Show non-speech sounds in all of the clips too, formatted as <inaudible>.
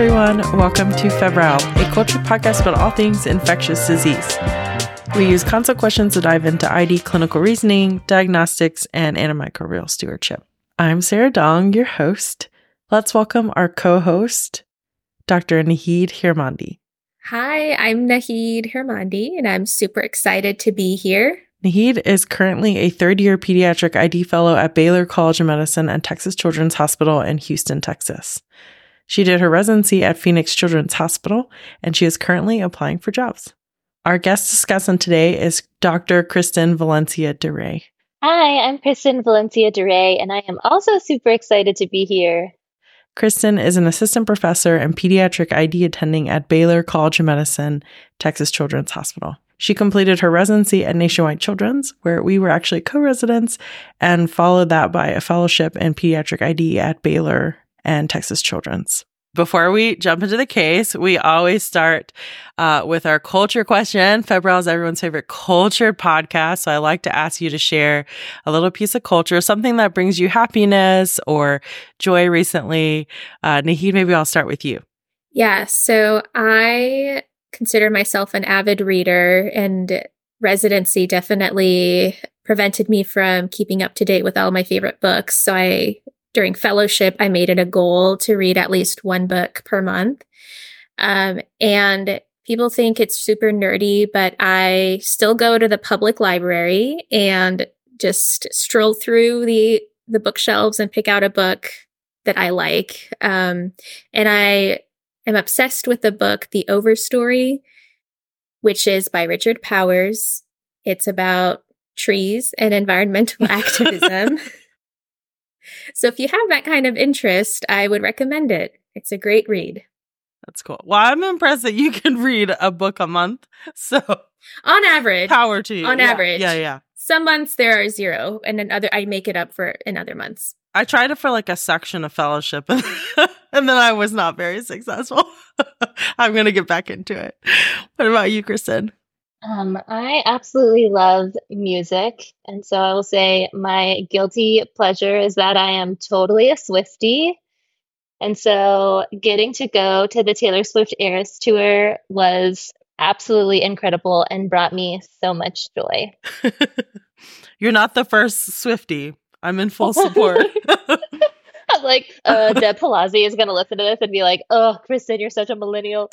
everyone. Welcome to Febrile, a culture podcast about all things infectious disease. We use consult questions to dive into ID, clinical reasoning, diagnostics, and antimicrobial stewardship. I'm Sara Dong, your host. Let's welcome our co host, Dr. Nahid Hiermandi. Hi, I'm Nahid Hiermandi, and I'm super excited to be here. Nahid is currently a third year pediatric ID fellow at Baylor College of Medicine and Texas Children's Hospital in Houston, Texas. She did her residency at Phoenix Children's Hospital, and she is currently applying for jobs. Our guest discussant today is Dr. Kristen Valencia Deray. Hi, I'm Kristen Valencia Deray, and I am also super excited to be here. Kristen is an assistant professor and pediatric ID attending at Baylor College of Medicine, Texas Children's Hospital. She completed her residency at Nationwide Children's, where we were actually co residents, and followed that by a fellowship in pediatric ID at Baylor and Texas Children's. Before we jump into the case, we always start uh, with our culture question. Febrile is everyone's favorite cultured podcast. So I like to ask you to share a little piece of culture, something that brings you happiness or joy recently. Uh, Nahid, maybe I'll start with you. Yeah. So I consider myself an avid reader, and residency definitely prevented me from keeping up to date with all my favorite books. So I during fellowship, I made it a goal to read at least one book per month. Um, and people think it's super nerdy, but I still go to the public library and just stroll through the the bookshelves and pick out a book that I like. Um, and I am obsessed with the book The Overstory, which is by Richard Powers. It's about trees and environmental <laughs> activism. So if you have that kind of interest, I would recommend it. It's a great read. That's cool. Well, I'm impressed that you <laughs> can read a book a month. So on average, power to you. On yeah. average, yeah, yeah. Some months there are zero, and then other I make it up for in other months. I tried it for like a section of fellowship, and, <laughs> and then I was not very successful. <laughs> I'm gonna get back into it. What about you, Kristen? Um, I absolutely love music. And so I will say my guilty pleasure is that I am totally a Swifty. And so getting to go to the Taylor Swift Eras tour was absolutely incredible and brought me so much joy. <laughs> You're not the first Swifty. I'm in full support. <laughs> <laughs> I'm like, uh, Deb Palazzi is going to listen to this and be like, oh, Kristen, you're such a millennial.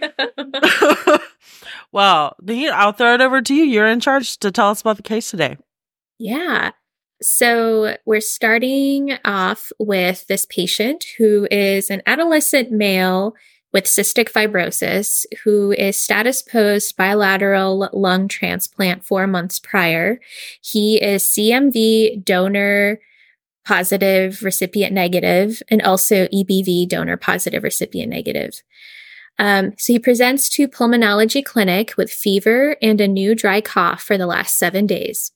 <laughs> well, I'll throw it over to you. You're in charge to tell us about the case today. Yeah. So we're starting off with this patient who is an adolescent male with cystic fibrosis who is status post bilateral lung transplant four months prior. He is CMV donor positive recipient negative and also EBV donor positive recipient negative. Um, so he presents to pulmonology clinic with fever and a new dry cough for the last seven days.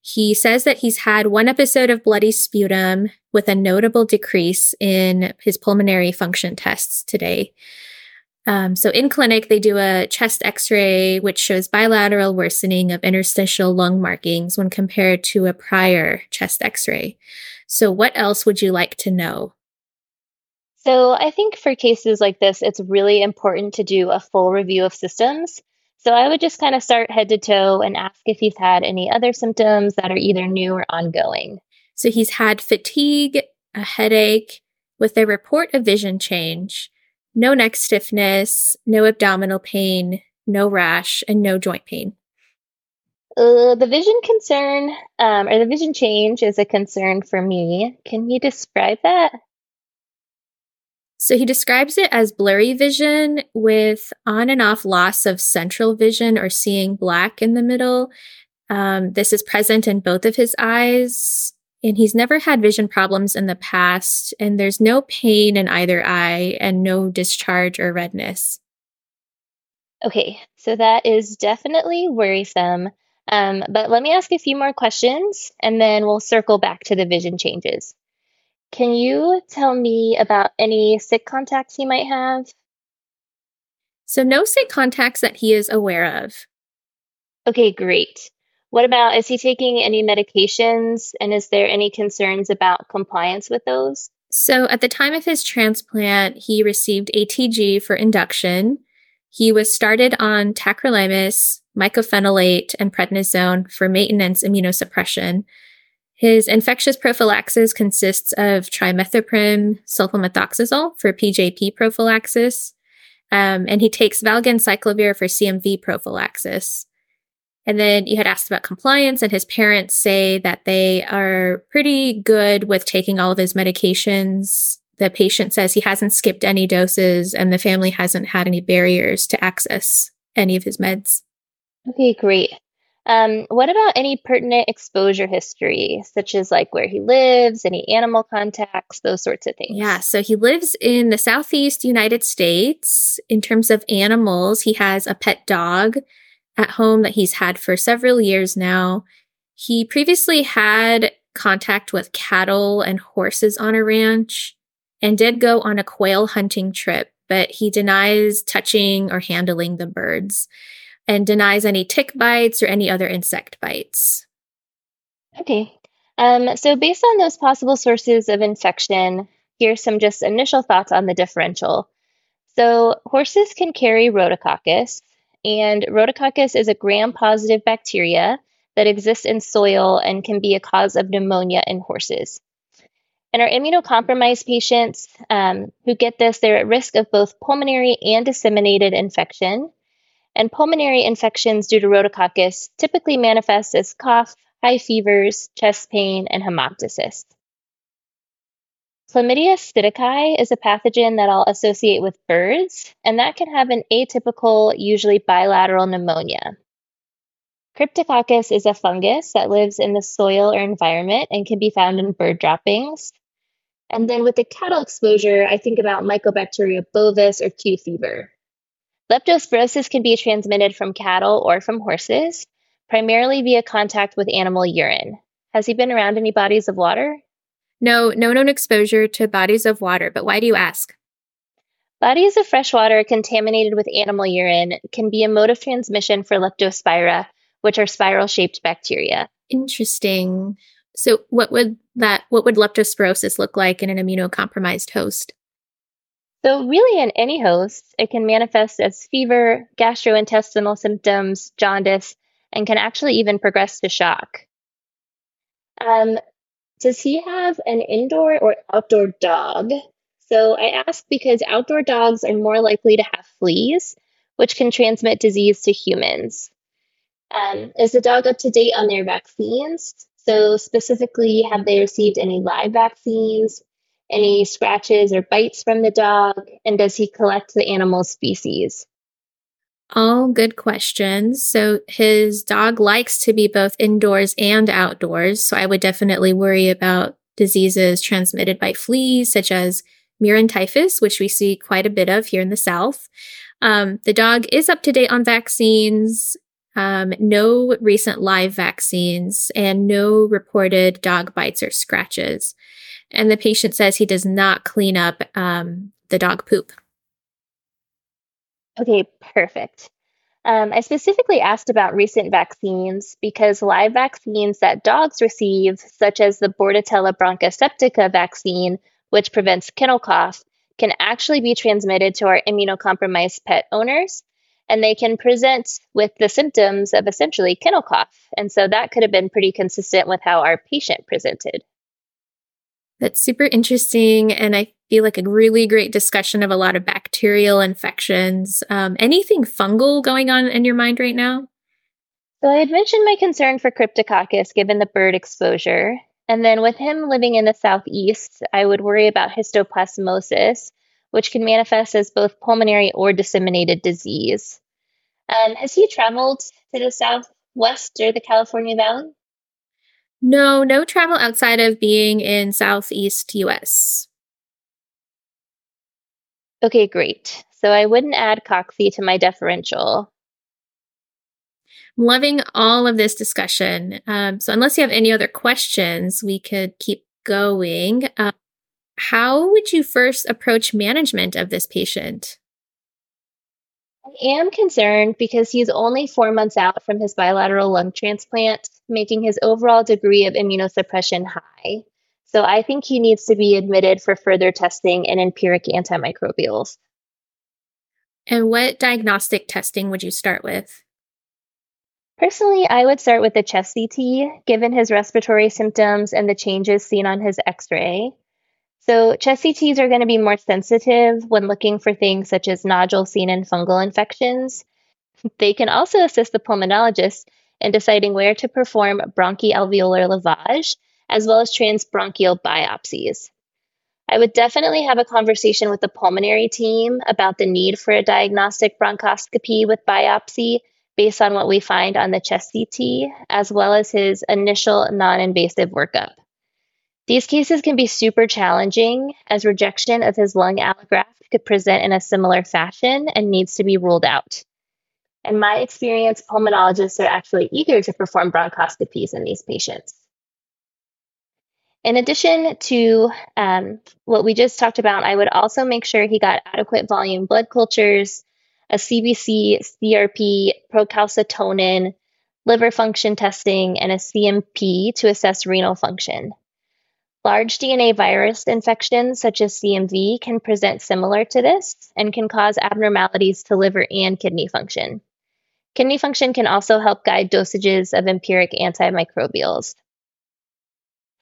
He says that he's had one episode of bloody sputum with a notable decrease in his pulmonary function tests today. Um, so in clinic, they do a chest x-ray, which shows bilateral worsening of interstitial lung markings when compared to a prior chest x-ray. So what else would you like to know? So I think for cases like this, it's really important to do a full review of systems. So I would just kind of start head to toe and ask if he's had any other symptoms that are either new or ongoing. So he's had fatigue, a headache, with a report of vision change, no neck stiffness, no abdominal pain, no rash, and no joint pain. Uh, the vision concern um, or the vision change is a concern for me. Can you describe that? So he describes it as blurry vision with on and off loss of central vision or seeing black in the middle. Um, this is present in both of his eyes, and he's never had vision problems in the past, and there's no pain in either eye and no discharge or redness. Okay, so that is definitely worrisome. Um, but let me ask a few more questions and then we'll circle back to the vision changes. Can you tell me about any sick contacts he might have? So, no sick contacts that he is aware of. Okay, great. What about is he taking any medications and is there any concerns about compliance with those? So at the time of his transplant, he received ATG for induction. He was started on tacrolimus, mycophenolate, and prednisone for maintenance immunosuppression. His infectious prophylaxis consists of trimethoprim sulfamethoxazole for PJP prophylaxis, um, and he takes valganciclovir for CMV prophylaxis. And then you had asked about compliance, and his parents say that they are pretty good with taking all of his medications. The patient says he hasn't skipped any doses, and the family hasn't had any barriers to access any of his meds. Okay, great. Um, what about any pertinent exposure history, such as like where he lives, any animal contacts, those sorts of things? Yeah, so he lives in the southeast United States. In terms of animals, he has a pet dog at home that he's had for several years now. He previously had contact with cattle and horses on a ranch and did go on a quail hunting trip, but he denies touching or handling the birds and denies any tick bites or any other insect bites. Okay. Um, so, based on those possible sources of infection, here's some just initial thoughts on the differential. So, horses can carry rhodococcus, and rhodococcus is a gram positive bacteria that exists in soil and can be a cause of pneumonia in horses. In our immunocompromised patients um, who get this, they're at risk of both pulmonary and disseminated infection. And pulmonary infections due to rhodococcus typically manifest as cough, high fevers, chest pain, and hemoptysis. Chlamydia psittaci is a pathogen that I'll associate with birds, and that can have an atypical, usually bilateral pneumonia. Cryptococcus is a fungus that lives in the soil or environment and can be found in bird droppings. And then with the cattle exposure, I think about Mycobacteria bovis or Q fever. Leptospirosis can be transmitted from cattle or from horses, primarily via contact with animal urine. Has he been around any bodies of water? No, no known exposure to bodies of water, but why do you ask? Bodies of fresh water contaminated with animal urine can be a mode of transmission for leptospira, which are spiral shaped bacteria. Interesting. So what would that what would leptospirosis look like in an immunocompromised host? So, really, in any host, it can manifest as fever, gastrointestinal symptoms, jaundice, and can actually even progress to shock. Um, does he have an indoor or outdoor dog? So, I ask because outdoor dogs are more likely to have fleas, which can transmit disease to humans. Um, is the dog up to date on their vaccines? So, specifically, have they received any live vaccines? Any scratches or bites from the dog? And does he collect the animal species? All good questions. So his dog likes to be both indoors and outdoors. So I would definitely worry about diseases transmitted by fleas, such as murine typhus, which we see quite a bit of here in the South. Um, the dog is up to date on vaccines, um, no recent live vaccines, and no reported dog bites or scratches and the patient says he does not clean up um, the dog poop. Okay, perfect. Um, I specifically asked about recent vaccines because live vaccines that dogs receive, such as the Bordetella bronchoseptica vaccine, which prevents kennel cough, can actually be transmitted to our immunocompromised pet owners. And they can present with the symptoms of essentially kennel cough. And so that could have been pretty consistent with how our patient presented. That's super interesting. And I feel like a really great discussion of a lot of bacterial infections. Um, anything fungal going on in your mind right now? So I had mentioned my concern for Cryptococcus given the bird exposure. And then with him living in the southeast, I would worry about histoplasmosis, which can manifest as both pulmonary or disseminated disease. Um, has he traveled to the southwest or the California Valley? No, no travel outside of being in Southeast US. Okay, great. So I wouldn't add cocci to my differential. I'm loving all of this discussion. Um, so, unless you have any other questions, we could keep going. Uh, how would you first approach management of this patient? I am concerned because he's only four months out from his bilateral lung transplant, making his overall degree of immunosuppression high. So I think he needs to be admitted for further testing and empiric antimicrobials. And what diagnostic testing would you start with? Personally, I would start with the chest CT, given his respiratory symptoms and the changes seen on his x ray. So, chest CTs are going to be more sensitive when looking for things such as nodule seen in fungal infections. They can also assist the pulmonologist in deciding where to perform bronchoalveolar lavage, as well as transbronchial biopsies. I would definitely have a conversation with the pulmonary team about the need for a diagnostic bronchoscopy with biopsy based on what we find on the chest CT, as well as his initial non invasive workup. These cases can be super challenging as rejection of his lung allograft could present in a similar fashion and needs to be ruled out. In my experience, pulmonologists are actually eager to perform bronchoscopies in these patients. In addition to um, what we just talked about, I would also make sure he got adequate volume blood cultures, a CBC, CRP, procalcitonin, liver function testing, and a CMP to assess renal function. Large DNA virus infections, such as CMV, can present similar to this and can cause abnormalities to liver and kidney function. Kidney function can also help guide dosages of empiric antimicrobials.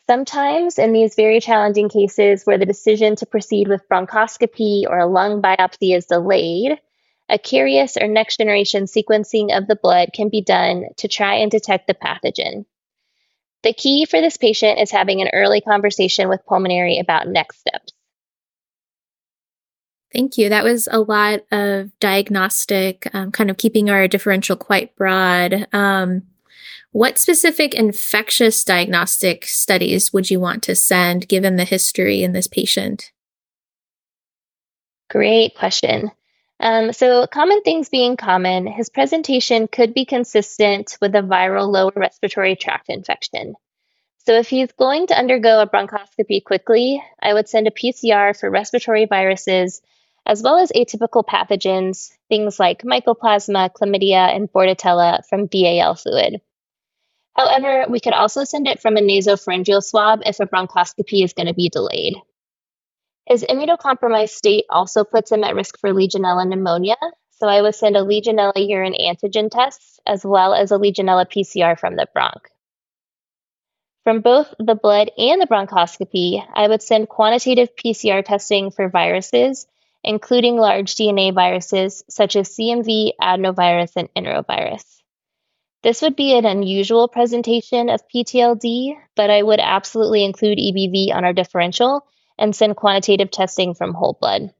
Sometimes, in these very challenging cases where the decision to proceed with bronchoscopy or a lung biopsy is delayed, a Karius or next generation sequencing of the blood can be done to try and detect the pathogen. The key for this patient is having an early conversation with pulmonary about next steps. Thank you. That was a lot of diagnostic, um, kind of keeping our differential quite broad. Um, what specific infectious diagnostic studies would you want to send given the history in this patient? Great question. Um, so, common things being common, his presentation could be consistent with a viral lower respiratory tract infection. So, if he's going to undergo a bronchoscopy quickly, I would send a PCR for respiratory viruses as well as atypical pathogens, things like mycoplasma, chlamydia, and bordetella from BAL fluid. However, we could also send it from a nasopharyngeal swab if a bronchoscopy is going to be delayed. His immunocompromised state also puts him at risk for Legionella pneumonia, so I would send a Legionella urine antigen test as well as a Legionella PCR from the bronch. From both the blood and the bronchoscopy, I would send quantitative PCR testing for viruses, including large DNA viruses such as CMV, adenovirus, and enterovirus. This would be an unusual presentation of PTLD, but I would absolutely include EBV on our differential and send quantitative testing from whole blood.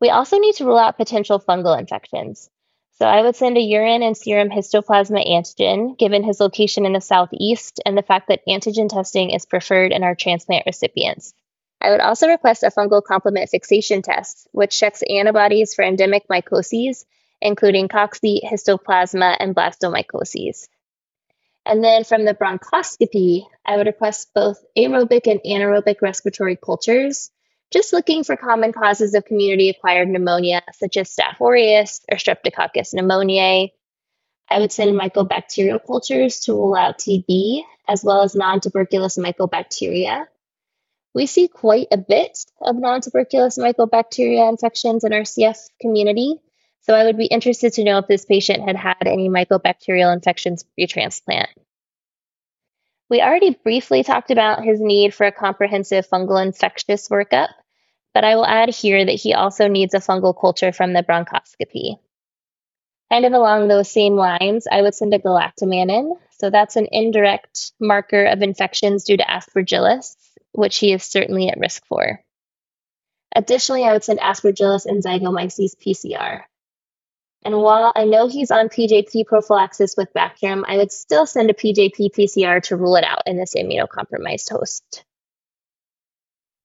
We also need to rule out potential fungal infections. So I would send a urine and serum histoplasma antigen, given his location in the southeast and the fact that antigen testing is preferred in our transplant recipients. I would also request a fungal complement fixation test, which checks antibodies for endemic mycoses, including cocci, histoplasma, and blastomycoses. And then from the bronchoscopy, I would request both aerobic and anaerobic respiratory cultures, just looking for common causes of community acquired pneumonia, such as Staph aureus or Streptococcus pneumoniae. I would send mycobacterial cultures to rule out TB, as well as non tuberculous mycobacteria. We see quite a bit of non tuberculous mycobacteria infections in our CF community, so I would be interested to know if this patient had had any mycobacterial infections pre-transplant. We already briefly talked about his need for a comprehensive fungal infectious workup, but I will add here that he also needs a fungal culture from the bronchoscopy. Kind of along those same lines, I would send a galactomannan. So that's an indirect marker of infections due to aspergillus, which he is certainly at risk for. Additionally, I would send aspergillus and zygomyces PCR. And while I know he's on PJP prophylaxis with Bactrim, I would still send a PJP PCR to rule it out in this immunocompromised host.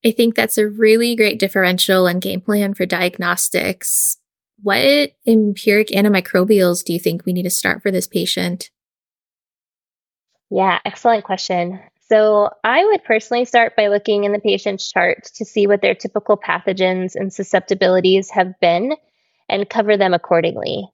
I think that's a really great differential and game plan for diagnostics. What empiric antimicrobials do you think we need to start for this patient? Yeah, excellent question. So, I would personally start by looking in the patient's chart to see what their typical pathogens and susceptibilities have been and cover them accordingly.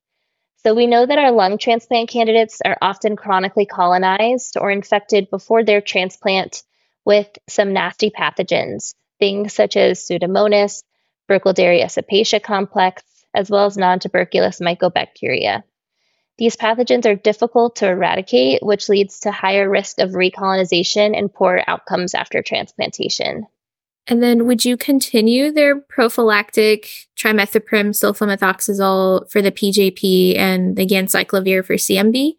So we know that our lung transplant candidates are often chronically colonized or infected before their transplant with some nasty pathogens, things such as Pseudomonas, Burkholderia cepacia complex, as well as non tuberculous mycobacteria. These pathogens are difficult to eradicate, which leads to higher risk of recolonization and poor outcomes after transplantation. And then would you continue their prophylactic trimethoprim sulfamethoxazole for the PJP and the ganciclovir for CMV?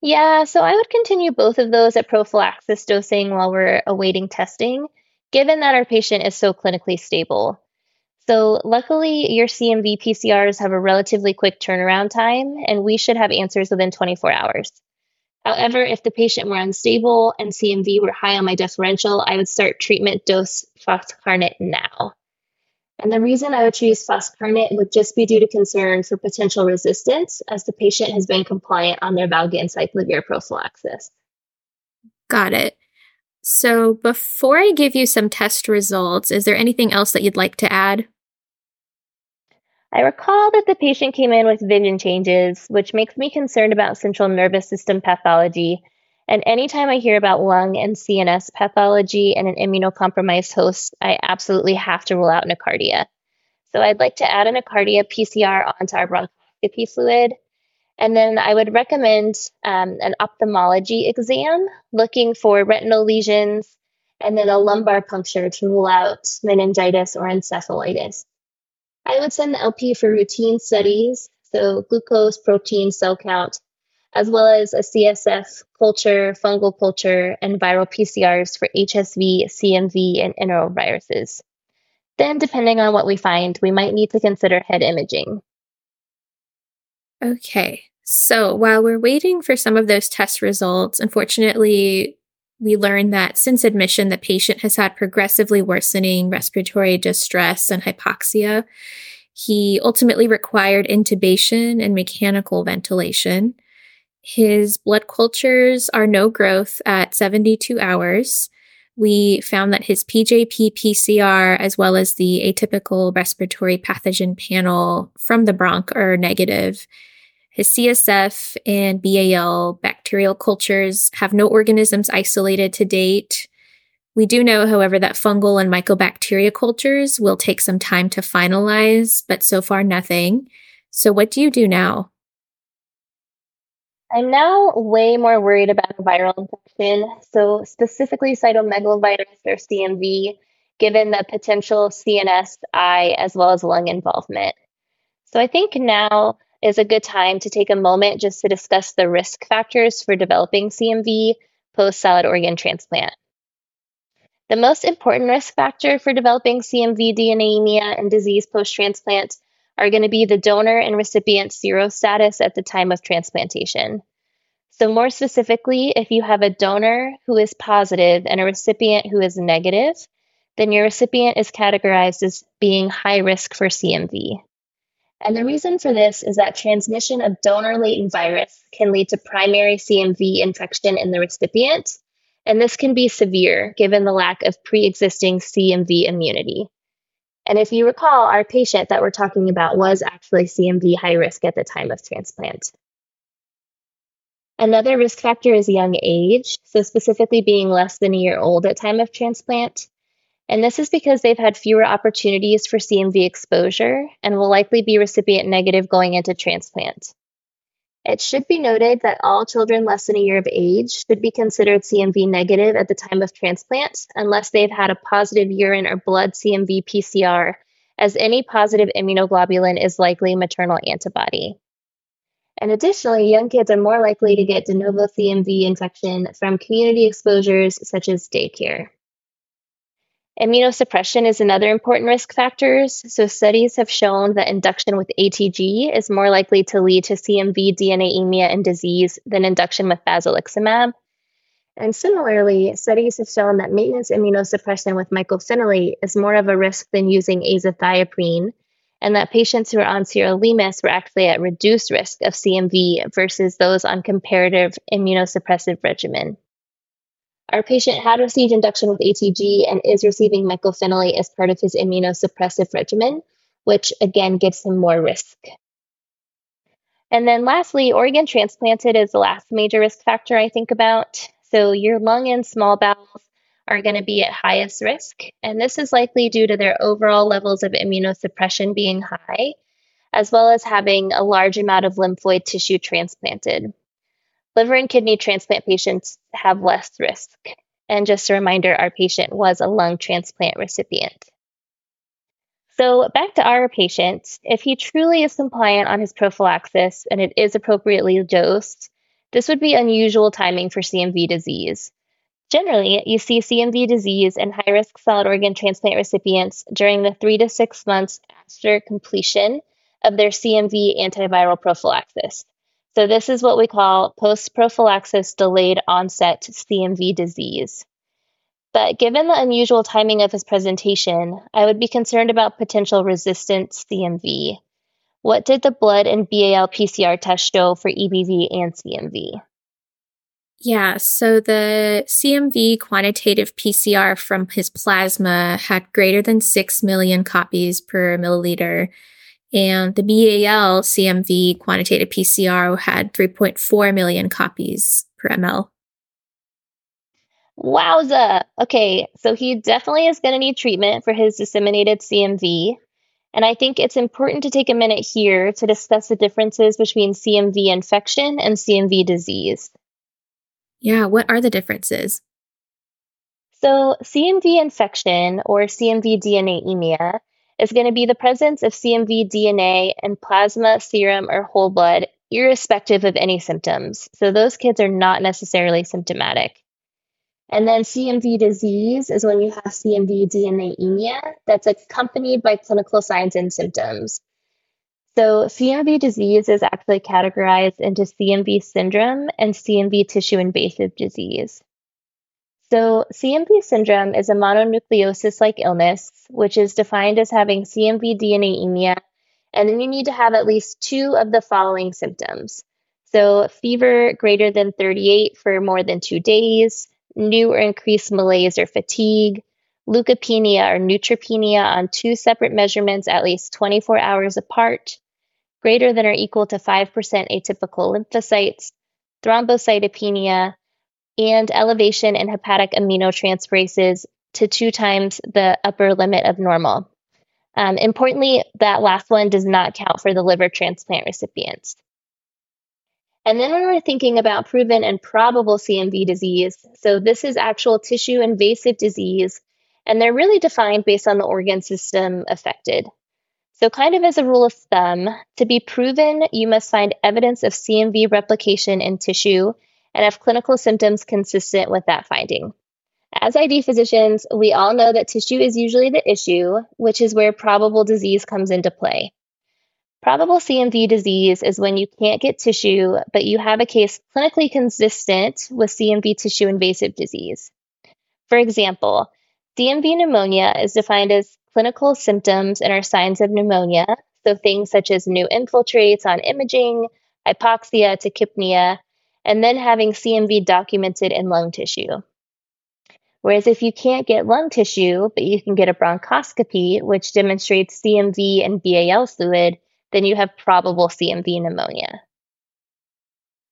Yeah, so I would continue both of those at prophylaxis dosing while we're awaiting testing, given that our patient is so clinically stable. So, luckily, your CMV PCRs have a relatively quick turnaround time, and we should have answers within 24 hours. However, if the patient were unstable and CMV were high on my differential, I would start treatment dose foscarnet now. And the reason I would choose foscarnet would just be due to concern for potential resistance, as the patient has been compliant on their valganciclovir prophylaxis. Got it. So, before I give you some test results, is there anything else that you'd like to add? I recall that the patient came in with vision changes, which makes me concerned about central nervous system pathology. And anytime I hear about lung and CNS pathology in an immunocompromised host, I absolutely have to rule out nocardia. So I'd like to add a nocardia PCR onto our bronchoscopy fluid. And then I would recommend um, an ophthalmology exam looking for retinal lesions and then a lumbar puncture to rule out meningitis or encephalitis. I would send the LP for routine studies, so glucose, protein, cell count, as well as a CSF culture, fungal culture, and viral PCRs for HSV, CMV, and enteroviruses. Then, depending on what we find, we might need to consider head imaging. Okay, so while we're waiting for some of those test results, unfortunately, we learned that since admission, the patient has had progressively worsening respiratory distress and hypoxia. He ultimately required intubation and mechanical ventilation. His blood cultures are no growth at 72 hours. We found that his PJP PCR, as well as the atypical respiratory pathogen panel from the bronch, are negative. His CSF and BAL bacterial cultures have no organisms isolated to date. We do know, however, that fungal and mycobacteria cultures will take some time to finalize, but so far nothing. So, what do you do now? I'm now way more worried about a viral infection, so specifically cytomegalovirus or CMV, given the potential CNS, eye, as well as lung involvement. So I think now is a good time to take a moment just to discuss the risk factors for developing CMV post solid organ transplant. The most important risk factor for developing CMV DNAemia and disease post transplant are going to be the donor and recipient serostatus at the time of transplantation. So, more specifically, if you have a donor who is positive and a recipient who is negative, then your recipient is categorized as being high risk for CMV. And the reason for this is that transmission of donor latent virus can lead to primary CMV infection in the recipient, and this can be severe given the lack of pre existing CMV immunity. And if you recall, our patient that we're talking about was actually CMV high risk at the time of transplant. Another risk factor is young age, so specifically being less than a year old at time of transplant. And this is because they've had fewer opportunities for CMV exposure and will likely be recipient negative going into transplant. It should be noted that all children less than a year of age should be considered CMV negative at the time of transplant unless they've had a positive urine or blood CMV PCR, as any positive immunoglobulin is likely maternal antibody. And additionally, young kids are more likely to get de novo CMV infection from community exposures such as daycare. Immunosuppression is another important risk factor. So, studies have shown that induction with ATG is more likely to lead to CMV, DNA and disease than induction with basiliximab. And similarly, studies have shown that maintenance immunosuppression with mycophenolate is more of a risk than using azathioprine, and that patients who are on sirolimus were actually at reduced risk of CMV versus those on comparative immunosuppressive regimen. Our patient had received induction with ATG and is receiving mycophenolate as part of his immunosuppressive regimen, which again gives him more risk. And then lastly, organ transplanted is the last major risk factor I think about. So your lung and small bowels are going to be at highest risk, and this is likely due to their overall levels of immunosuppression being high, as well as having a large amount of lymphoid tissue transplanted. Liver and kidney transplant patients have less risk. And just a reminder, our patient was a lung transplant recipient. So, back to our patient, if he truly is compliant on his prophylaxis and it is appropriately dosed, this would be unusual timing for CMV disease. Generally, you see CMV disease in high risk solid organ transplant recipients during the three to six months after completion of their CMV antiviral prophylaxis. So, this is what we call post prophylaxis delayed onset CMV disease. But given the unusual timing of his presentation, I would be concerned about potential resistant CMV. What did the blood and BAL PCR test show for EBV and CMV? Yeah, so the CMV quantitative PCR from his plasma had greater than 6 million copies per milliliter, and the BAL CMV quantitative PCR had 3.4 million copies per ml. Wowza. Okay, so he definitely is going to need treatment for his disseminated CMV. And I think it's important to take a minute here to discuss the differences between CMV infection and CMV disease. Yeah, what are the differences? So, CMV infection or CMV DNA is going to be the presence of CMV DNA in plasma, serum, or whole blood, irrespective of any symptoms. So, those kids are not necessarily symptomatic. And then CMV disease is when you have CMV DNAemia that's accompanied by clinical signs and symptoms. So, CMV disease is actually categorized into CMV syndrome and CMV tissue invasive disease. So, CMV syndrome is a mononucleosis like illness, which is defined as having CMV DNA anemia, and then you need to have at least two of the following symptoms. So, fever greater than 38 for more than two days, new or increased malaise or fatigue, leukopenia or neutropenia on two separate measurements at least 24 hours apart, greater than or equal to 5% atypical lymphocytes, thrombocytopenia, and elevation in hepatic aminotransferases to two times the upper limit of normal. Um, importantly, that last one does not count for the liver transplant recipients. And then when we're thinking about proven and probable CMV disease, so this is actual tissue invasive disease, and they're really defined based on the organ system affected. So, kind of as a rule of thumb, to be proven, you must find evidence of CMV replication in tissue and have clinical symptoms consistent with that finding. As ID physicians, we all know that tissue is usually the issue, which is where probable disease comes into play. Probable CMV disease is when you can't get tissue, but you have a case clinically consistent with CMV tissue invasive disease. For example, CMV pneumonia is defined as clinical symptoms and are signs of pneumonia, so things such as new infiltrates on imaging, hypoxia, tachypnea, and then having CMV documented in lung tissue. Whereas if you can't get lung tissue, but you can get a bronchoscopy, which demonstrates CMV and BAL fluid, then you have probable CMV pneumonia.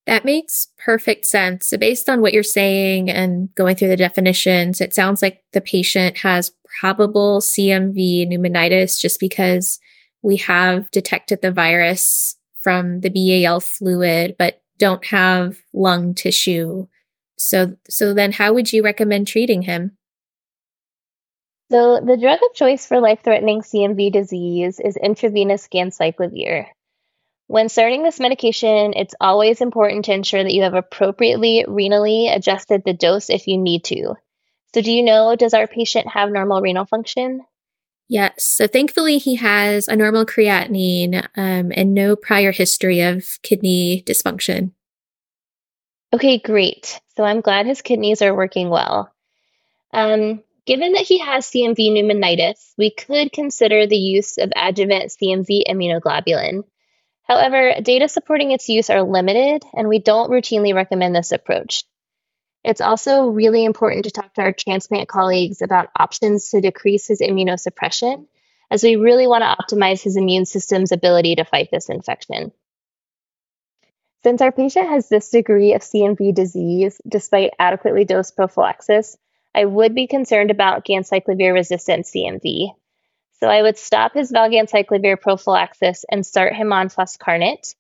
That makes perfect sense. So, based on what you're saying and going through the definitions, it sounds like the patient has probable CMV pneumonitis just because we have detected the virus from the BAL fluid, but don't have lung tissue. So, so then how would you recommend treating him? So, the drug of choice for life threatening CMV disease is intravenous ganciclovir. When starting this medication, it's always important to ensure that you have appropriately renally adjusted the dose if you need to. So, do you know, does our patient have normal renal function? Yes. So, thankfully, he has a normal creatinine um, and no prior history of kidney dysfunction. Okay, great. So, I'm glad his kidneys are working well. Um, Given that he has CMV pneumonitis, we could consider the use of adjuvant CMV immunoglobulin. However, data supporting its use are limited, and we don't routinely recommend this approach. It's also really important to talk to our transplant colleagues about options to decrease his immunosuppression, as we really want to optimize his immune system's ability to fight this infection. Since our patient has this degree of CMV disease despite adequately dosed prophylaxis, I would be concerned about ganciclovir resistant CMV. So I would stop his valganciclovir prophylaxis and start him on foscarnet.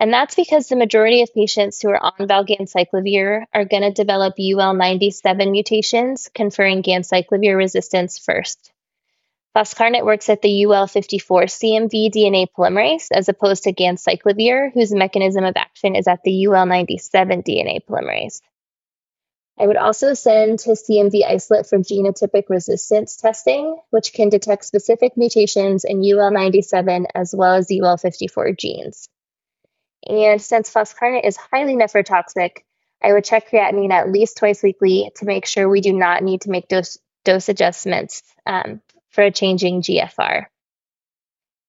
And that's because the majority of patients who are on valganciclovir are going to develop UL97 mutations, conferring ganciclovir resistance first. Foscarnet works at the UL54 CMV DNA polymerase as opposed to ganciclovir, whose mechanism of action is at the UL97 DNA polymerase. I would also send his CMV isolate for genotypic resistance testing, which can detect specific mutations in UL97 as well as UL54 genes. And since foscarnet is highly nephrotoxic, I would check creatinine at least twice weekly to make sure we do not need to make dose, dose adjustments um, for a changing GFR.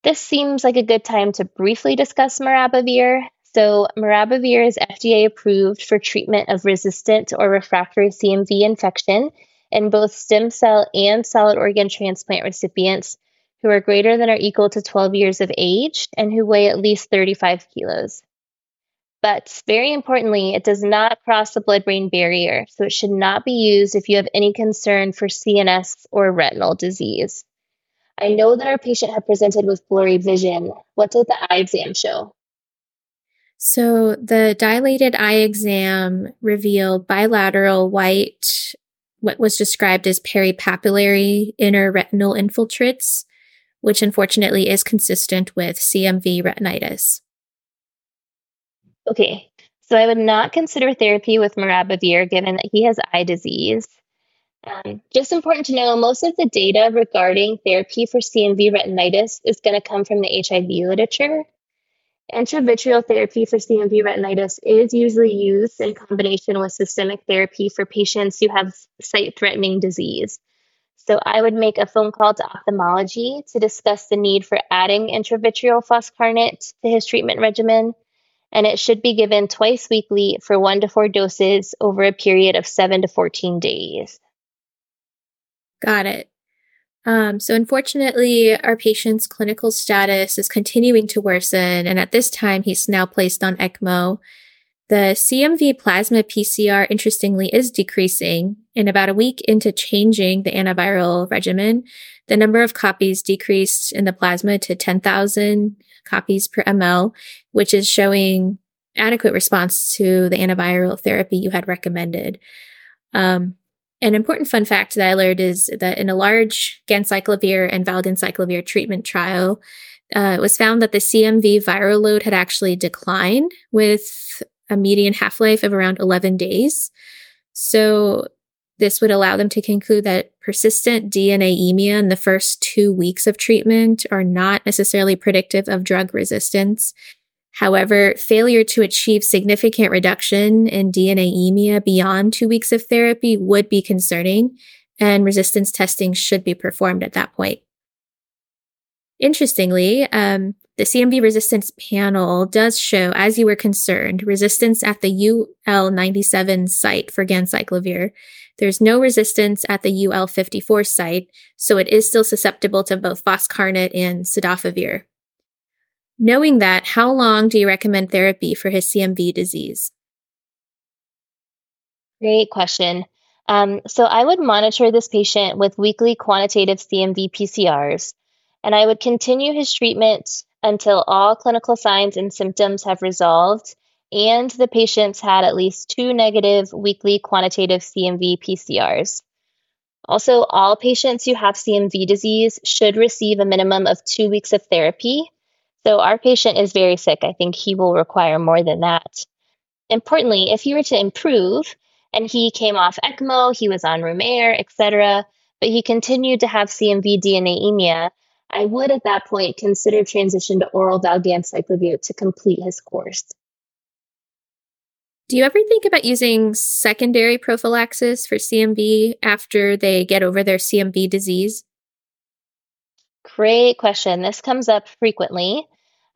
This seems like a good time to briefly discuss maribavir. So, maribavir is FDA approved for treatment of resistant or refractory CMV infection in both stem cell and solid organ transplant recipients who are greater than or equal to 12 years of age and who weigh at least 35 kilos. But very importantly, it does not cross the blood brain barrier, so it should not be used if you have any concern for CNS or retinal disease. I know that our patient had presented with blurry vision. What did the eye exam show? So, the dilated eye exam revealed bilateral white, what was described as peripapillary inner retinal infiltrates, which unfortunately is consistent with CMV retinitis. Okay, so I would not consider therapy with maribavir given that he has eye disease. Um, just important to know most of the data regarding therapy for CMV retinitis is going to come from the HIV literature. Intravitreal therapy for CMV retinitis is usually used in combination with systemic therapy for patients who have sight threatening disease. So I would make a phone call to ophthalmology to discuss the need for adding intravitreal foscarnet to his treatment regimen and it should be given twice weekly for one to four doses over a period of seven to 14 days. Got it. Um, so, unfortunately, our patient's clinical status is continuing to worsen, and at this time, he's now placed on ECMO. The CMV plasma PCR, interestingly, is decreasing. And about a week into changing the antiviral regimen, the number of copies decreased in the plasma to 10,000 copies per ml, which is showing adequate response to the antiviral therapy you had recommended. Um, an important fun fact that I learned is that in a large ganciclovir and valganciclovir treatment trial, uh, it was found that the CMV viral load had actually declined with a median half life of around 11 days. So this would allow them to conclude that persistent DNAemia in the first two weeks of treatment are not necessarily predictive of drug resistance. However, failure to achieve significant reduction in DNAemia beyond two weeks of therapy would be concerning, and resistance testing should be performed at that point. Interestingly, um, the CMV resistance panel does show, as you were concerned, resistance at the UL97 site for ganciclovir. There's no resistance at the UL54 site, so it is still susceptible to both foscarnet and cidofovir. Knowing that, how long do you recommend therapy for his CMV disease? Great question. Um, so I would monitor this patient with weekly quantitative CMV PCRs, and I would continue his treatment until all clinical signs and symptoms have resolved and the patients had at least two negative weekly quantitative CMV PCRs. Also, all patients who have CMV disease should receive a minimum of two weeks of therapy. So, our patient is very sick. I think he will require more than that. Importantly, if he were to improve and he came off ECMO, he was on room air, etc., but he continued to have CMV DNAemia, I would at that point consider transition to oral valganciclovir to complete his course. Do you ever think about using secondary prophylaxis for CMV after they get over their CMV disease? Great question. This comes up frequently.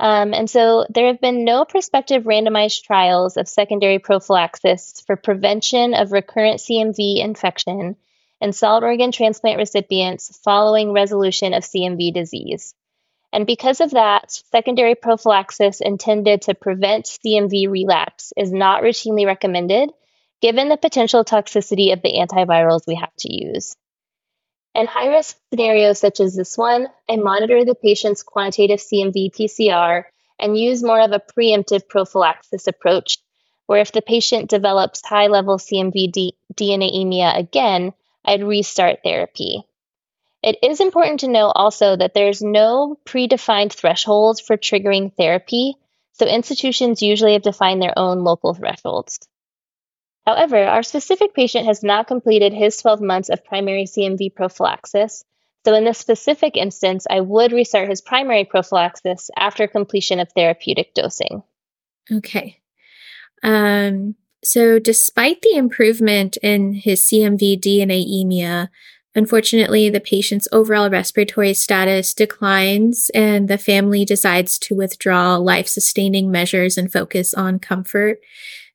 Um, and so there have been no prospective randomized trials of secondary prophylaxis for prevention of recurrent CMV infection in solid organ transplant recipients following resolution of CMV disease. And because of that, secondary prophylaxis intended to prevent CMV relapse is not routinely recommended, given the potential toxicity of the antivirals we have to use. In high risk scenarios such as this one, I monitor the patient's quantitative CMV PCR and use more of a preemptive prophylaxis approach, where if the patient develops high level CMV D- DNAemia again, I'd restart therapy. It is important to know also that there's no predefined thresholds for triggering therapy, so institutions usually have defined their own local thresholds. However, our specific patient has not completed his 12 months of primary CMV prophylaxis, so in this specific instance, I would restart his primary prophylaxis after completion of therapeutic dosing. Okay. Um, so, despite the improvement in his CMV DNAemia, Unfortunately, the patient's overall respiratory status declines and the family decides to withdraw life sustaining measures and focus on comfort.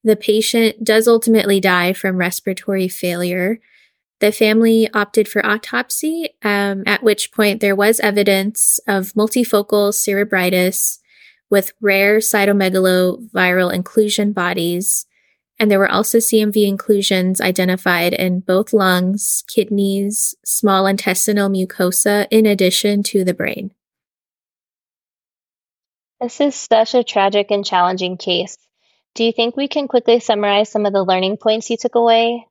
The patient does ultimately die from respiratory failure. The family opted for autopsy, um, at which point there was evidence of multifocal cerebritis with rare cytomegaloviral inclusion bodies and there were also CMV inclusions identified in both lungs, kidneys, small intestinal mucosa, in addition to the brain. This is such a tragic and challenging case. Do you think we can quickly summarize some of the learning points you took away?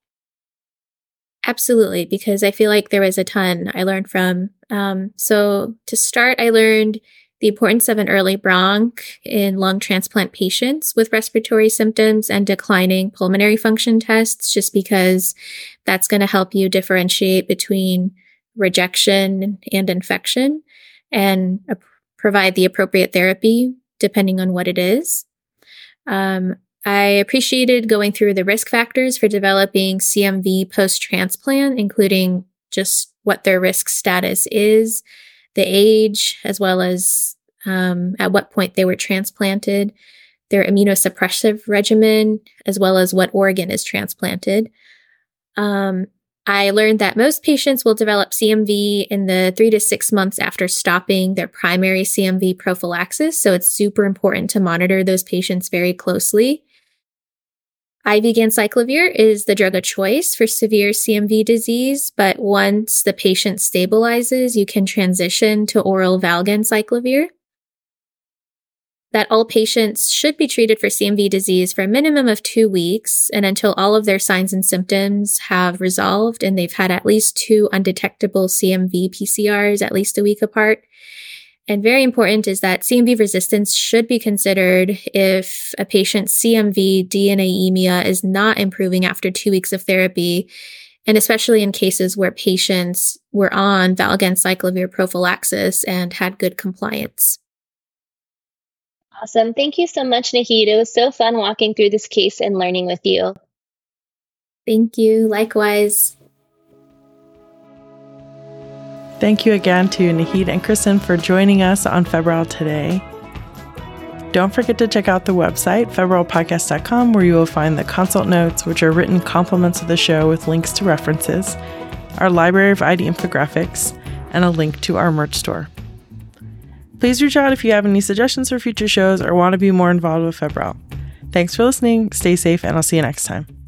Absolutely, because I feel like there was a ton I learned from. Um, so, to start, I learned the importance of an early bronch in lung transplant patients with respiratory symptoms and declining pulmonary function tests, just because that's going to help you differentiate between rejection and infection and provide the appropriate therapy depending on what it is. Um, I appreciated going through the risk factors for developing CMV post transplant, including just what their risk status is, the age, as well as um, at what point they were transplanted, their immunosuppressive regimen, as well as what organ is transplanted. Um, I learned that most patients will develop CMV in the three to six months after stopping their primary CMV prophylaxis. So it's super important to monitor those patients very closely. IV ganciclovir is the drug of choice for severe CMV disease, but once the patient stabilizes, you can transition to oral valganciclovir. That all patients should be treated for CMV disease for a minimum of two weeks and until all of their signs and symptoms have resolved and they've had at least two undetectable CMV PCRs at least a week apart. And very important is that CMV resistance should be considered if a patient's CMV DNAemia is not improving after two weeks of therapy, and especially in cases where patients were on valganciclovir prophylaxis and had good compliance. Awesome. Thank you so much, Nahid. It was so fun walking through this case and learning with you. Thank you. Likewise. Thank you again to Nahid and Kristen for joining us on Febrile today. Don't forget to check out the website, febrilepodcast.com, where you will find the consult notes, which are written compliments of the show with links to references, our library of ID infographics, and a link to our merch store. Please reach out if you have any suggestions for future shows or want to be more involved with Febrile. Thanks for listening, stay safe, and I'll see you next time.